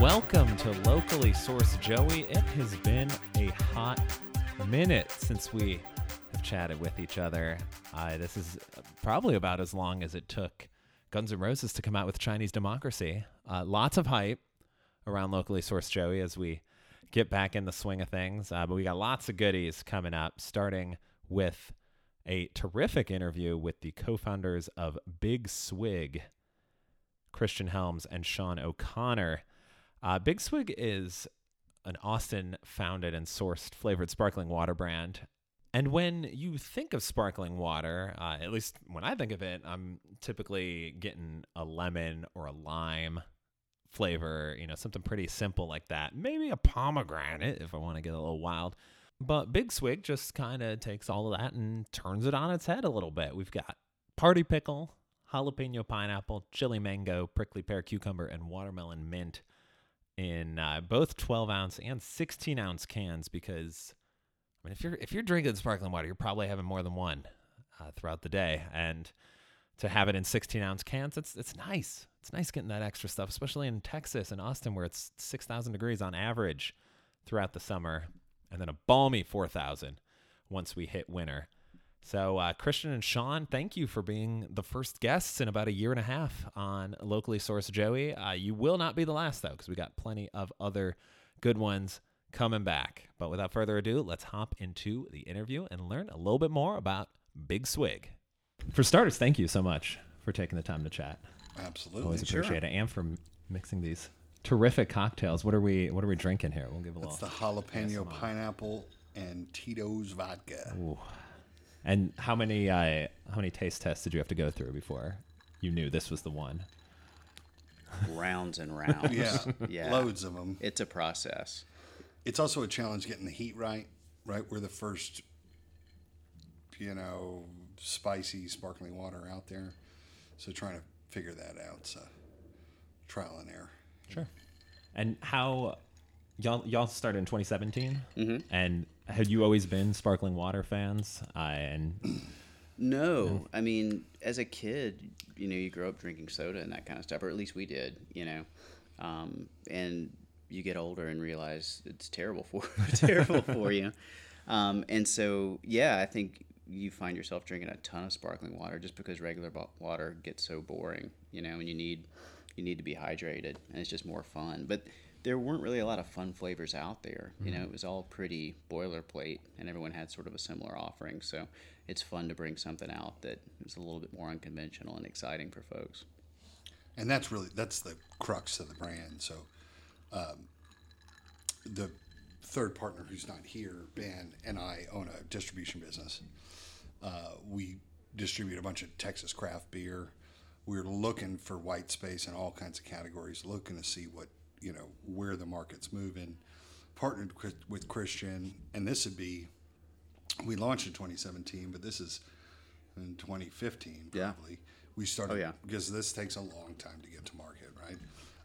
Welcome to Locally Sourced Joey. It has been a hot minute since we have chatted with each other. Uh, this is probably about as long as it took Guns N' Roses to come out with Chinese Democracy. Uh, lots of hype around Locally Sourced Joey as we get back in the swing of things. Uh, but we got lots of goodies coming up, starting with a terrific interview with the co founders of Big Swig, Christian Helms and Sean O'Connor. Uh, Big Swig is an Austin founded and sourced flavored sparkling water brand. And when you think of sparkling water, uh, at least when I think of it, I'm typically getting a lemon or a lime flavor, you know, something pretty simple like that. Maybe a pomegranate if I want to get a little wild. But Big Swig just kind of takes all of that and turns it on its head a little bit. We've got party pickle, jalapeno pineapple, chili mango, prickly pear cucumber, and watermelon mint in uh, both 12 ounce and 16 ounce cans because I mean if you're if you're drinking sparkling water you're probably having more than one uh, throughout the day. And to have it in 16 ounce cans it's it's nice. It's nice getting that extra stuff especially in Texas and Austin where it's 6,000 degrees on average throughout the summer and then a balmy 4,000 once we hit winter so, uh, Christian and Sean, thank you for being the first guests in about a year and a half on Locally Sourced Joey. Uh, you will not be the last, though, because we got plenty of other good ones coming back. But without further ado, let's hop into the interview and learn a little bit more about Big Swig. For starters, thank you so much for taking the time to chat. Absolutely. Always sure. appreciate it, and for mixing these terrific cocktails. What are we What are we drinking here? We'll give a little. It's the jalapeno pineapple and Tito's vodka. Ooh. And how many uh, how many taste tests did you have to go through before you knew this was the one? rounds and rounds. Yeah, yeah. loads of them. It's a process. It's also a challenge getting the heat right. Right, we're the first, you know, spicy sparkling water out there. So trying to figure that out. So trial and error. Sure. And how y'all y'all started in 2017, mm-hmm. and had you always been sparkling water fans? Uh, and No, I mean, as a kid, you know, you grow up drinking soda and that kind of stuff, or at least we did, you know. Um, and you get older and realize it's terrible for terrible for you. Um, and so, yeah, I think you find yourself drinking a ton of sparkling water just because regular water gets so boring, you know, and you need you need to be hydrated, and it's just more fun. But there weren't really a lot of fun flavors out there. You know, it was all pretty boilerplate, and everyone had sort of a similar offering. So it's fun to bring something out that is a little bit more unconventional and exciting for folks. And that's really that's the crux of the brand. So um, the third partner who's not here, Ben and I own a distribution business. Uh, we distribute a bunch of Texas craft beer. We're looking for white space in all kinds of categories, looking to see what you know where the market's moving. Partnered with- with Christian, and this would be we launched in 2017, but this is in 2015 Yeah. probably. We started Oh, yeah. because this takes a long time to get to market, right?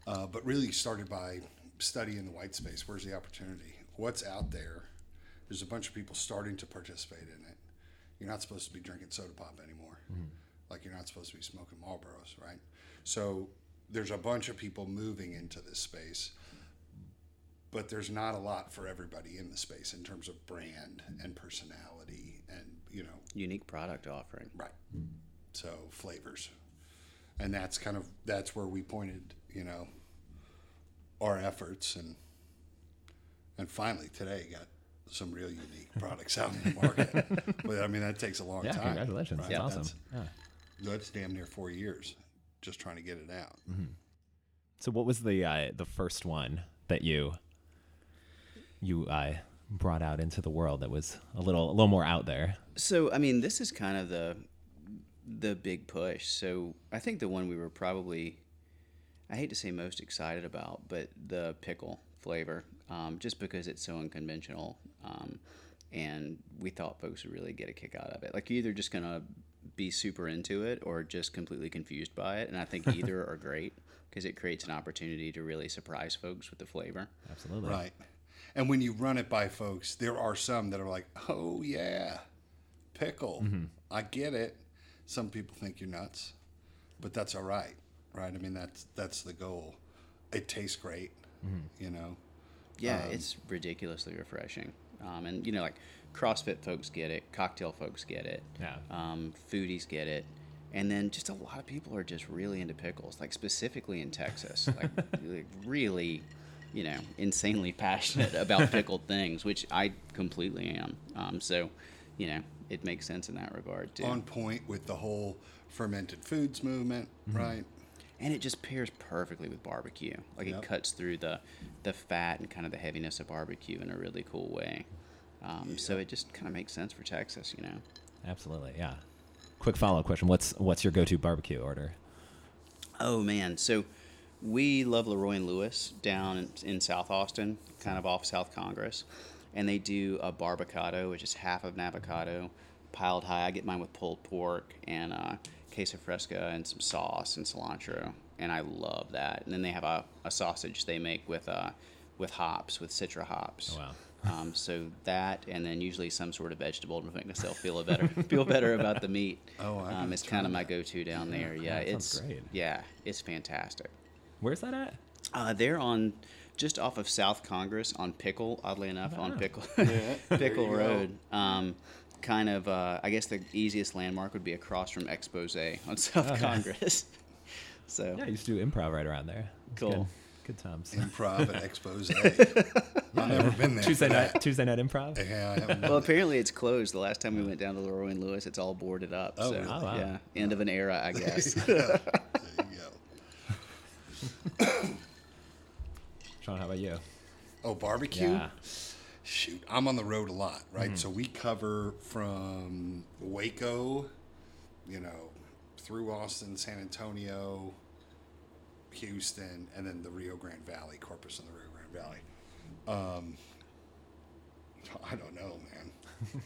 Uh, but really started by studying the white space. Where's the opportunity? What's out there? There's a bunch of people starting to participate in it. You're not supposed to be drinking soda pop anymore. Like you're not supposed to be smoking Marlboros, right? So there's a bunch of people moving into this space, but there's not a lot for everybody in the space in terms of brand and personality and you know Unique product offering. Right. So flavors, and that's kind of that's where we pointed, you know, our efforts and and finally today got some real unique products out in the market. but I mean that takes a long yeah, time. congratulations, right? that's awesome. That's, Yeah. that's damn near four years just trying to get it out. So, what was the uh, the first one that you you uh, brought out into the world that was a little a little more out there? So, I mean, this is kind of the the big push. So, I think the one we were probably I hate to say most excited about, but the pickle flavor, um, just because it's so unconventional, um, and we thought folks would really get a kick out of it. Like you're either just gonna be super into it or just completely confused by it, and I think either are great because it creates an opportunity to really surprise folks with the flavor. Absolutely. Right. And when you run it by folks, there are some that are like, "Oh yeah, pickle. Mm-hmm. I get it." Some people think you're nuts, but that's all right, right? I mean, that's that's the goal. It tastes great. Mm-hmm. You know, Yeah, um, it's ridiculously refreshing. Um, and you know, like CrossFit folks get it, cocktail folks get it, Yeah. um, foodies get it, and then just a lot of people are just really into pickles, like specifically in Texas, like, like really, you know, insanely passionate about pickled things, which I completely am. Um, so, you know, it makes sense in that regard too. on point with the whole fermented foods movement, right? and it just pairs perfectly with barbecue. Like Yep. it cuts through the the fat and kind of the heaviness of barbecue in a really cool way. Um, So it just kind of makes sense for Texas, you know. Absolutely. Yeah. Quick follow up question. What's what's your go to barbecue order? Oh man, so we love Leroy and Lewis down in, in South Austin, kind of off South Congress, and they do a barbacado, which is half of an avocado piled high. I get mine with pulled pork and uh, queso fresca and some sauce and cilantro, and I love that. And then they have a, a sausage they make with uh, with hops, with citra hops. Oh, wow. Um, so that, and then usually some sort of vegetable to make myself feel a better feel better about the meat. Oh, I um, it's kind of my go-to down there. Yeah, it's great. yeah, it's fantastic. Where's that at? Uh, they're on just off of South Congress on Pickle, oddly enough, on. Pickle there Pickle. Road. Um, kind of, uh, I guess the easiest landmark would be across from Expose on South Okay. Congress. so Yeah, I used to do improv right around there. It's Cool. Good, good times. Improv and expose. I've never been there. Tuesday night that. Tuesday night improv. Yeah, I haven't well, done apparently it's closed. The last time we went down to Leroy and Lewis, it's all boarded up. Oh, so really? Oh, wow. yeah, end of an era, I guess. there you go. Sean, how about you? Oh, barbecue. Yeah. Shoot, I'm on the road a lot, right? Mm-hmm. So we cover from Waco, you know, through Austin, San Antonio, Houston, and then the Rio Grande Valley, Corpus and the Rio Grande Valley. Um, I don't know, man.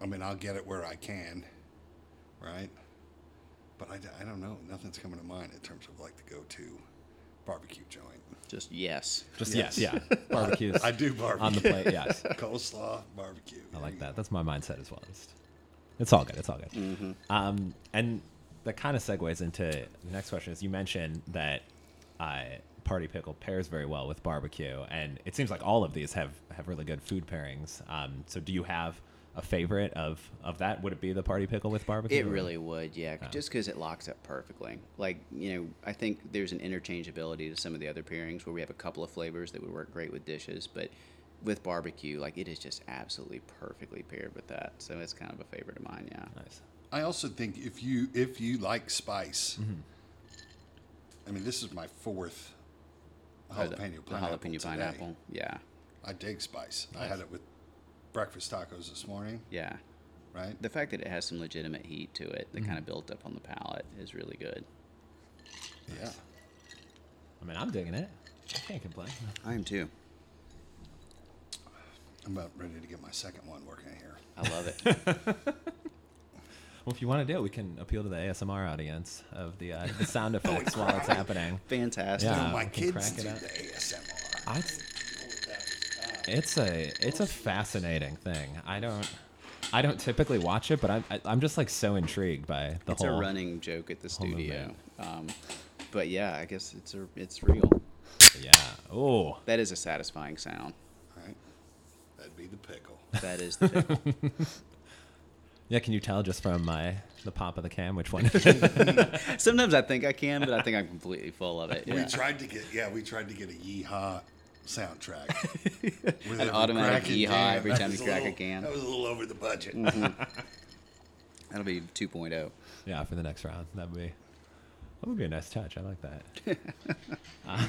I mean, I'll get it where I can, right? But I don't know. Nothing's coming to mind in terms of like the go-to barbecue joint. Just yes. Just Yes. yes, yeah. Barbecues I do barbecue. on the plate. Yes, Coleslaw, barbecue. I like that. go. That's my mindset as well. It's, it's all good. It's all good. Um, and that kind of segues into the next question. Is you mentioned that uh, party pickle pairs very well with barbecue, and it seems like all of these have have really good food pairings. Um, so do you have a favorite of of that? Would it be the party pickle with barbecue? It really would, yeah. Just because it locks up perfectly. Like you know, I think there's an interchangeability to some of the other pairings where we have a couple of flavors that would work great with dishes, but with barbecue, like it is just absolutely perfectly paired with that. So it's kind of a favorite of mine, yeah. nice. I also think if you if you like spice, Mm-hmm. I mean, this is my fourth Or the- jalapeno the pineapple. jalapeno today. pineapple, yeah, I dig spice. I had it with breakfast tacos this morning, yeah. right? The fact that it has some legitimate heat to it that Mm-hmm. kind of built up on the palate is really good. Yeah. I mean, I'm digging it. I can't complain. I am too. I'm about ready to get my second one working here. I love it. Well, if you want to do it, we can appeal to the ASMR audience of the uh, the sound effects while it's happening. Fantastic. Yeah. my kids crack it do up. the ASMR. I, it's a it's a fascinating thing. I don't I don't typically watch it, but I'm I, I'm just like so intrigued by the it's whole. It's a running joke at the studio. Um, but yeah, I guess it's a, it's real. Yeah. Oh. That is a satisfying sound. Right? That'd be the pickle. That is the pickle. Yeah. Can you tell just from my the pop of the cam which one? Sometimes I think I can, but I think I'm completely full of it. We Yeah. tried to get yeah, we tried to get a yeehaw soundtrack. With An every automatic yeehaw jam. every That time was you a crack a little- can. That was a little over the budget. That'll be oh. 2.0. yeah, for the next round, that would be that would be a nice touch. I like that. Uh,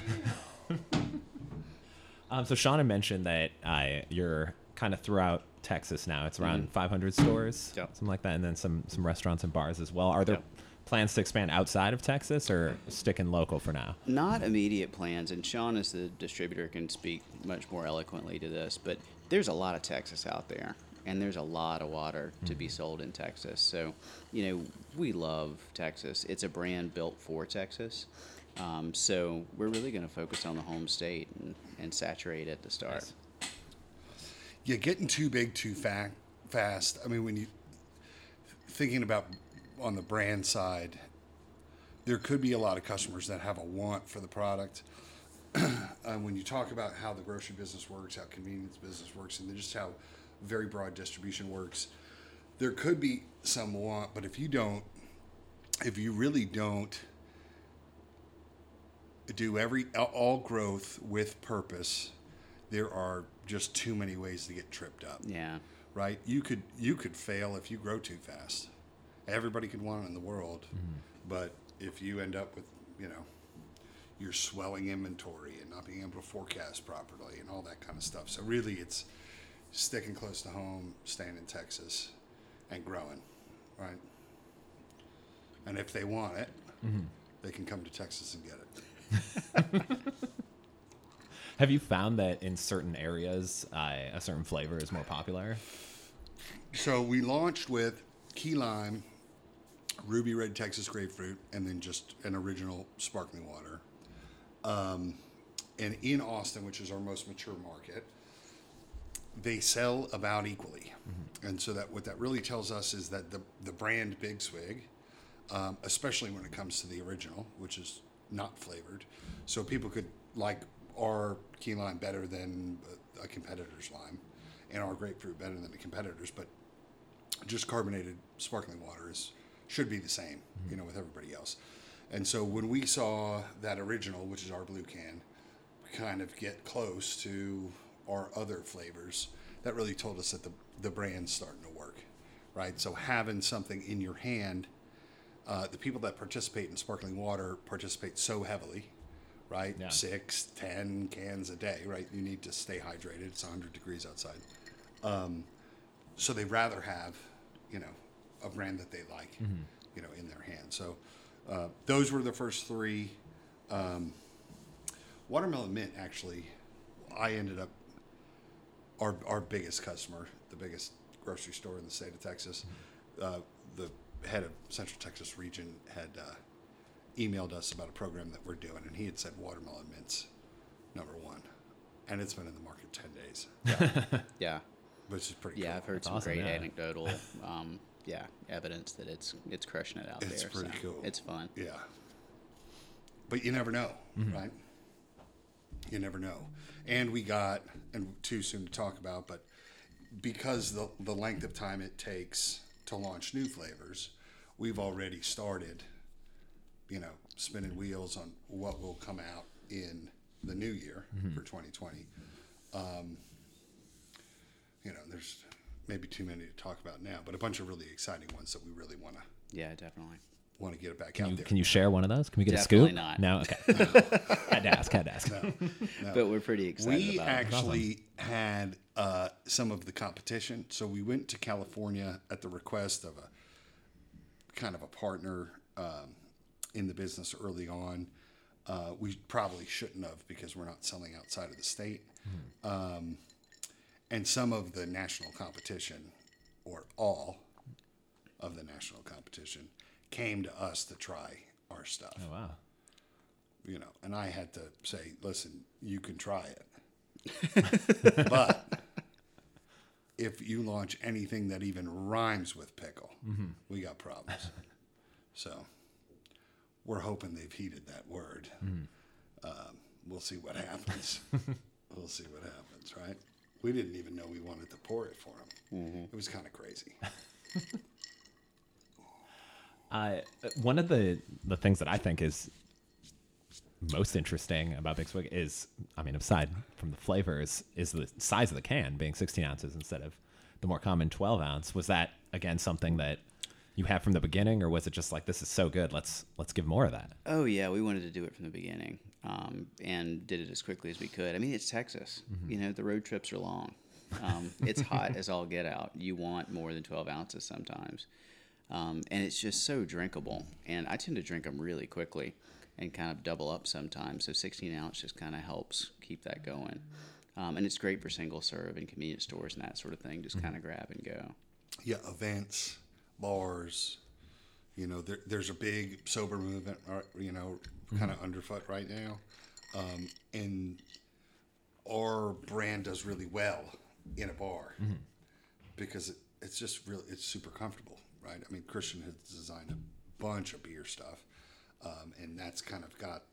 um, so Shauna mentioned that uh, you're kind of throughout Texas now. It's around 500 stores, Mm-hmm. Yep. something like that, and then some some restaurants and bars as well. Are there Yep. plans to expand outside of Texas or sticking local for now? Not immediate plans, and Sean, as the distributor, can speak much more eloquently to this, but there's a lot of Texas out there, and there's a lot of water to be sold in Texas. So, you know, we love Texas. It's a brand built for Texas. Um, so we're really going to focus on the home state and, and saturate at the start. Nice. Yeah, getting too big too fa- fast. I mean, when you thinking about on the brand side, there could be a lot of customers that have a want for the product, uh, when you talk about how the grocery business works, how convenience business works, and just how very broad distribution works, there could be some want, but if you don't, if you really don't do every all growth with purpose, there are just too many ways to get tripped up. Yeah. Right? You could you could fail if you grow too fast. Everybody could want it in the world, mm-hmm. but if you end up with you know your swelling inventory and not being able to forecast properly and all that kind of stuff. So really, it's sticking close to home, staying in Texas, and growing, right? And if they want it, mm-hmm. they can come to Texas and get it. Have you found that in certain areas, uh, a certain flavor is more popular? So we launched with key lime, ruby red Texas grapefruit, and then just an original sparkling water. Um, and in Austin, which is our most mature market, they sell about equally. And so that what that really tells us is that the the brand Big Swig, um, especially when it comes to the original, which is not flavored, so people could like our key lime better than a competitor's lime, and our grapefruit better than the competitors, but just carbonated sparkling water is should be the same, you know, with everybody else. And so when we saw that original, which is our blue can, kind of get close to our other flavors, that really told us that the the brand's starting to work, right? So having something in your hand, uh, the people that participate in sparkling water participate so heavily, right? Yeah. Six, ten cans a day, right? You need to stay hydrated. It's 100 degrees outside so they'd rather have, you know, a brand that they like, you know, in their hand. So uh, those were the first three. Um, watermelon mint, actually, I ended up our our biggest customer, the biggest grocery store in the state of Texas. Uh, the head of Central Texas region had uh, emailed us about a program that we're doing, and he had said watermelon mints number one, and it's been in the market ten days, Yeah. which is pretty. Yeah, cool. I've heard That's some awesome, great yeah. anecdotal, um, yeah, evidence that it's it's crushing it out It's there. It's pretty so cool. It's fun. Yeah. But you never know, Mm-hmm. right? You never know. And we got, and too soon to talk about, but because the, the length of time it takes to launch new flavors, we've already started, you know, spinning wheels on what will come out in the new year Mm-hmm. for 2020. Um, you know, there's maybe too many to talk about now, but a bunch of really exciting ones that we really want to Yeah, definitely. want to get it back Can out you, there. can you share one of those? Can we get Definitely a scoop? not. No. Okay. had to ask. Had to ask. No. But we're pretty excited we about it. actually had uh, some of the competition. So we went to California at the request of a kind of a partner um, in the business early on. Uh, we probably shouldn't have because we're not selling outside of the state. Um, and some of the national competition, or all of the national competition, came to us to try our stuff Oh wow. you know, and I had to say, listen, you can try it. but if you launch anything that even rhymes with pickle, we got problems. so we're hoping they've heeded that word. Um, we'll see what happens. we'll see what happens, right? We didn't even know we wanted to pour it for them. It was kind of crazy. Uh, one of the the things that I think is most interesting about Big Swig is, I mean, aside from the flavors, is the size of the can being 16 ounces instead of the more common 12 ounce. Was that again something that you had from the beginning, or was it just like this is so good, let's let's give more of that? Oh yeah, we wanted to do it from the beginning, um, and did it as quickly as we could. I mean, it's Texas. You know, the road trips are long. Um, it's hot as all get out. You want more than twelve ounces sometimes, um, and it's just so drinkable. And I tend to drink them really quickly, and kind of double up sometimes. So sixteen ounce just kind of helps keep that going. Um, and it's great for single serve in convenience stores and that sort of thing. Just kind of grab and go. yeah, events, bars. You know, there, there's a big sober movement, you know, kind of underfoot right now, um, and our brand does really well in a bar because it, it's just really it's super comfortable, right? I mean, Christian has designed a bunch of beer stuff, um, and that's kind of got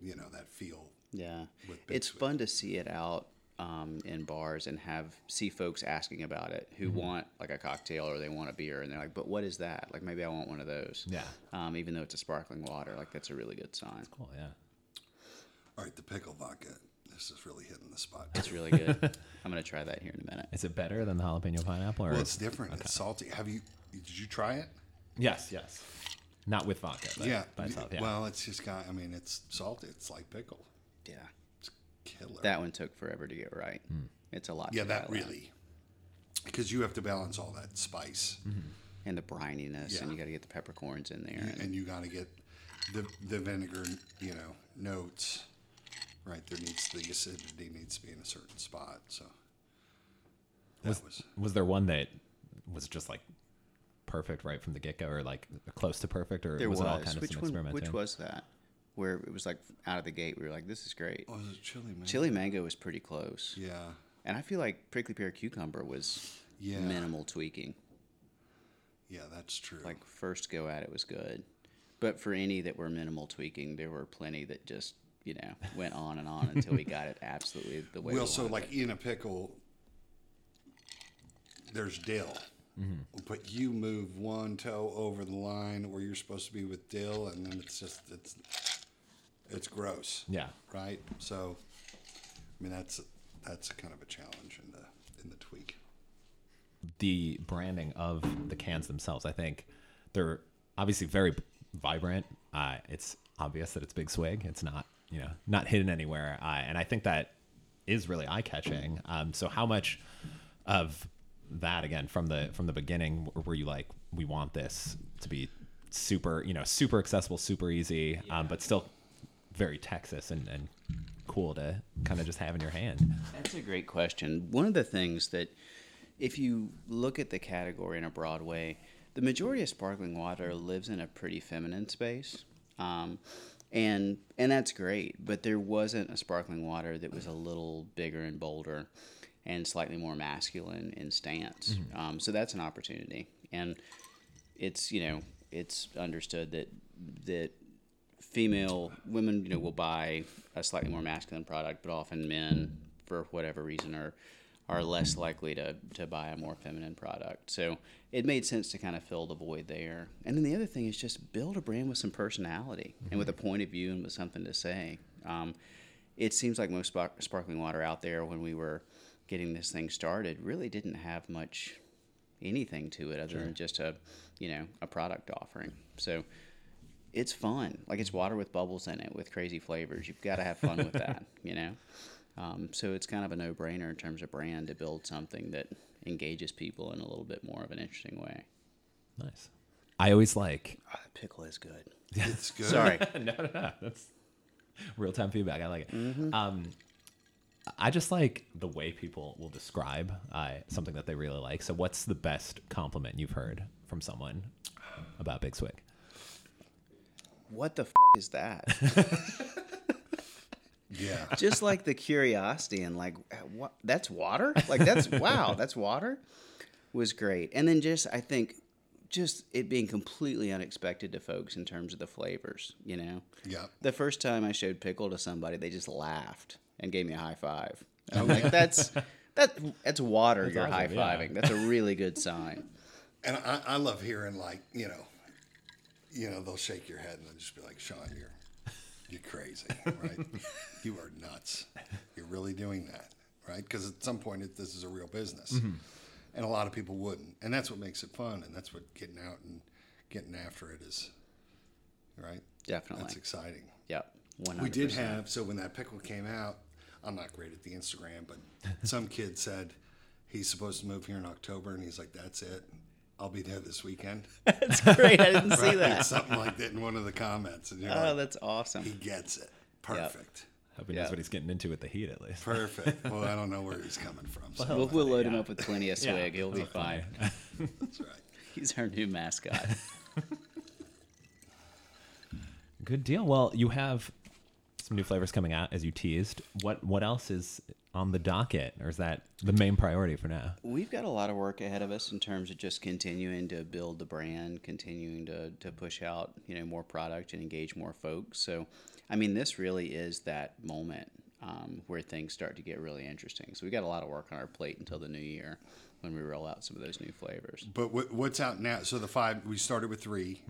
you know that feel Yeah, with it's fun to see it out um, in bars and have see folks asking about it who Mm-hmm. want like a cocktail or they want a beer and they're like, but what is that? Like maybe I want one of those. Yeah. Um, even though it's a sparkling water, like that's a really good sign. Cool. Yeah. All right, the pickle vodka. This is really hitting the spot. It's really good. I'm gonna try that here in a minute. Is it better than the jalapeno pineapple? Or Well, it's different. It's salty. Have you? Did you try it? yes, yes. Not with vodka. But yeah. By itself, yeah. Well, it's just got. I mean, it's salty. It's like pickle. Yeah, It's killer. that one took forever to get right. Hmm. It's a lot. yeah, to that dial in. really. Because you have to balance all that spice, and the brininess, and you got to get the peppercorns in there. And, and you got to get the the vinegar. You know, notes. Right there needs the acidity needs to be in a certain spot. So that was, was was there one that was just like perfect right from the get go, or like close to perfect, or there was, was, it all kind of which some one? experimenting? Which was that? Where it was like out of the gate, we were like, "This is great." oh, was chili man? Chili mango was pretty close. Yeah. And I feel like prickly pear cucumber was Yeah. minimal tweaking. Yeah, that's true. Like first go at it was good. But for any that were minimal tweaking, there were plenty that just, you know, went on and on until we got it absolutely the way well, we so like it. in a pickle, there's dill, mm-hmm. but you move one toe over the line where you're supposed to be with dill, and then it's just it's it's gross, Yeah. right? So, I mean that's that's kind of a challenge in the in the tweak. the branding of the cans themselves. I think they're obviously very vibrant. Uh, it's obvious that it's Big Swig. It's not, you know, not hidden anywhere. Uh, and I think that is really eye catching. Um, so how much of that again from the from the beginning were you like, we want this to be super, you know, super accessible, super easy, um, but still very Texas and, and cool to kind of just have in your hand. That's a great question. One of the things that, if you look at the category in a broad way, the majority of sparkling water lives in a pretty feminine space, um, and and that's great. But there wasn't a sparkling water that was a little bigger and bolder, and slightly more masculine in stance. Um, so that's an opportunity, and it's you know it's understood that that female women you know will buy a slightly more masculine product but often men for whatever reason are are less likely to to buy a more feminine product. So it made sense to kind of fill the void there. And then the other thing is just build a brand with some personality and with a point of view and with something to say. Um, it seems like most spark- sparkling water out there when we were getting this thing started really didn't have much anything to it other than just a you know a product offering. So it's fun like it's water with bubbles in it with crazy flavors you've got to have fun with that you know um, so it's kind of a no-brainer in terms of brand to build something that engages people in a little bit more of an interesting way Nice. I always like oh, the pickle is good It's good. sorry no, no, no. That's real time feedback. I like it. Mm-hmm. Um, I just like the way people will describe uh, something that they really like. So, what's the best compliment you've heard from someone about Big Swig? What the f- is that? Yeah. just like the curiosity and like what that's water? Like that's wow that's water? Was great. And then just i think just it being completely unexpected to folks in terms of the flavors you know? Yeah. the first time i showed pickle to somebody they just laughed and gave me a high five. And i'm oh, like that's that that's water you're awesome, high yeah. fiving that's a really good sign. And I, I love hearing like you know, you know they'll shake your head and they'll just be like, Sean, you're you're crazy, right? you are nuts. You're really doing that, right? Because at some point it, this is a real business, and a lot of people wouldn't, and that's what makes it fun, and that's what getting out and getting after it is, right? definitely That's exciting. yep 100%. We did have so when that pickle came out. I'm not great at the Instagram, but some kid said he's supposed to move here in October, and he's like, "That's it. I'll be there this weekend." that's great i didn't see Right? that Something like that in one of the comments, and oh like, that's awesome he gets it. Perfect. Hope he Yeah. knows what he's getting into with the heat at least. Perfect. Well, I don't know where he's coming from. So we'll, we'll load him up with plenty of Yeah, swig he'll be that's fine that's right. He's our new mascot. Good deal. Well, you have some new flavors coming out as you teased. What what else is on the docket, or is that the main priority for now? We've got a lot of work ahead of us in terms of just continuing to build the brand, continuing to, to push out, you know, more product and engage more folks. So, I mean, this really is that moment um, where things start to get really interesting. So we've got a lot of work on our plate until the new year when we roll out some of those new flavors. But what, what's out now? So the five we started with 3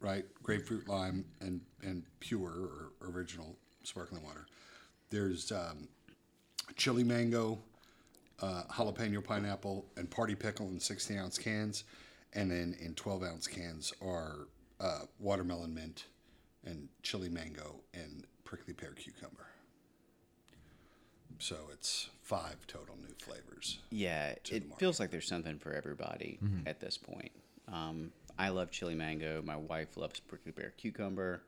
right? Grapefruit, lime, and and pure or original sparkling water. There's um, chili mango, uh, jalapeno pineapple, and party pickle in 16 ounce cans, and then in 12 ounce cans are uh, watermelon mint, and chili mango and prickly pear cucumber. So it's five total new flavors. Yeah, it feels like there's something for everybody at this point. Um, I love chili mango. My wife loves prickly pear cucumber.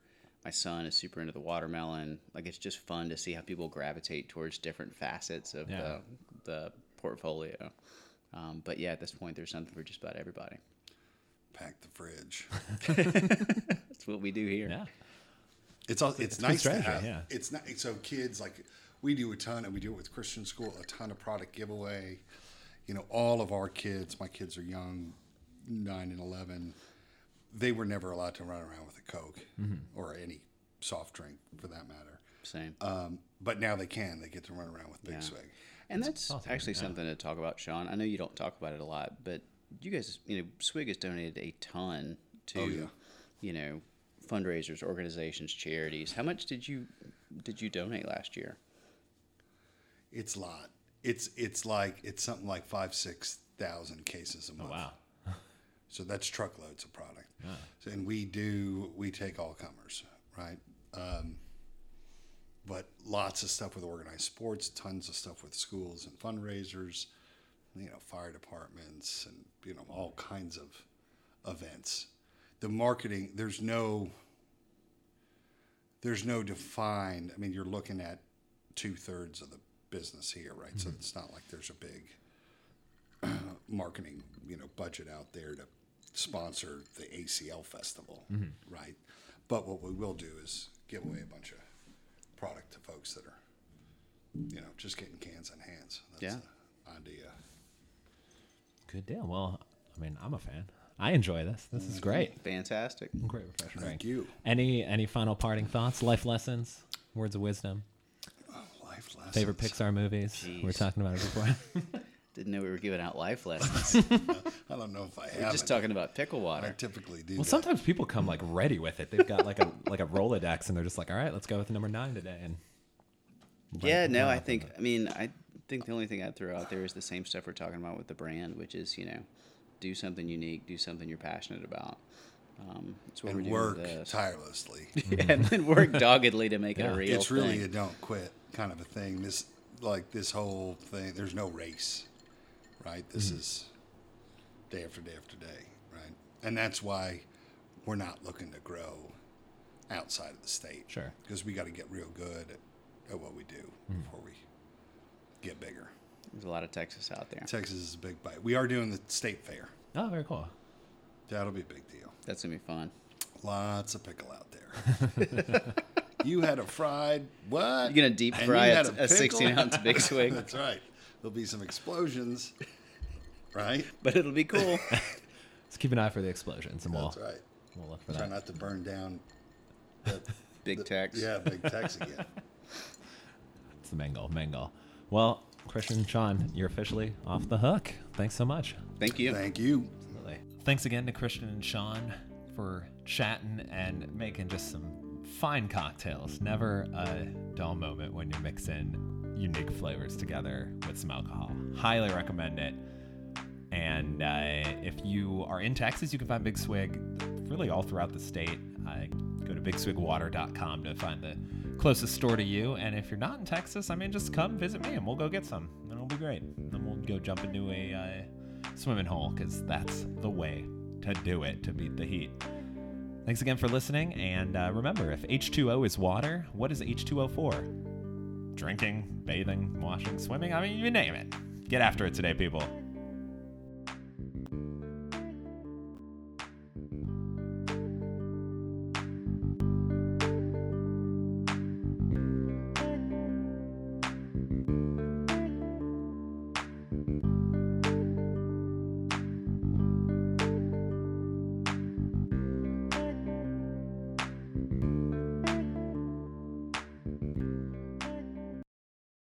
My son is super into the watermelon. Like it's just fun to see how people gravitate towards different facets of Yeah. the the portfolio. Um, but yeah, at this point, there's something for just about everybody. Pack the fridge. That's what we do here. Yeah. It's all, it's, good nice to have. yeah. It's not so kids like we do a ton, and we do it with Christian school. A ton of product giveaway. You know, all of our kids. My kids are young, nine and eleven. They were never allowed to run around with a Coke Mm-hmm. or any soft drink for that matter. Same. Um, but now they can. They get to run around with Big Yeah. Swig. And that's awesome, actually yeah. something to talk about, Sean. I know you don't talk about it a lot, but you guys, you know, Swig has donated a ton to, Oh, yeah. you know, fundraisers, organizations, charities. How much did you did you donate last year? It's a lot. It's it's like it's something like five six thousand cases a month. Oh, wow. So that's truckloads of product. And we do, we take all comers, right? Um, but lots of stuff with organized sports, tons of stuff with schools and fundraisers, you know, fire departments and, you know, all kinds of events. The marketing, there's no, there's no defined, I mean, you're looking at two thirds of the business here, right? So it's not like there's a big, marketing, you know, budget out there to sponsor the ACL festival, mm-hmm. right? But what we will do is give away a bunch of product to folks that are, you know, just getting cans in hands. That's Yeah. the idea. Good deal. Well, I mean, I'm a fan. I enjoy this. This is mm-hmm. great. Fantastic. Great refreshing Thank drink. you. Any any final parting thoughts, life lessons, words of wisdom, oh, Life lessons. favorite Pixar movies? We were talking about it before. Didn't know we were giving out life lessons. I don't know if I we're have. just talking about pickle water. I typically do. well, that. sometimes people come like ready with it. They've got like a like a Rolodex, and they're just like, "All right, let's go with number nine today." And Yeah, no, I think. I mean, I think the only thing I'd throw out there is the same stuff we're talking about with the brand, which is you know, do something unique, do something you're passionate about. Um, that's what and we're work doing with this. tirelessly. and then work doggedly to make it a real it's really thing. a don't quit kind of a thing. This like this whole thing. There's no race, right? This Mm-hmm. is day after day after day, right? And that's why we're not looking to grow outside of the state. Sure. Because we got to get real good at, at what we do Mm-hmm. before we get bigger. There's a lot of Texas out there. Texas is a big bite. We are doing the state fair. oh, very cool. That'll be a big deal. That's gonna be fun. Lots of pickle out there. you had a fried what? You're gonna deep fry you a, a 16 ounce big swig, That's right. There'll be some explosions, right? but it'll be cool. Let's keep an eye for the explosions, and we'll That's right. we'll look for Try that. not to burn down. The, Big the- Tex. Yeah, big Tex again. It's the mango, mango. Well, Christian and Sean, you're officially off the hook. Thanks so much. Thank you. Thank you. Absolutely. Thanks again to Christian and Sean for chatting and making just some fine cocktails. Never a dull moment when you mix in unique flavors together with some alcohol. Highly recommend it. And uh, if you are in Texas, you can find Big Swig really all throughout the state. Uh, go to bigswigwater.com to find the closest store to you. And if you're not in Texas, I mean, just come visit me and we'll go get some. And it'll be great. Then we'll go jump into a uh, swimming hole because that's the way to do it to beat the heat. Thanks again for listening. And uh, remember, if H2O is water, what is H2O for? Drinking, bathing, washing, swimming? I mean, you name it. Get after it today, people.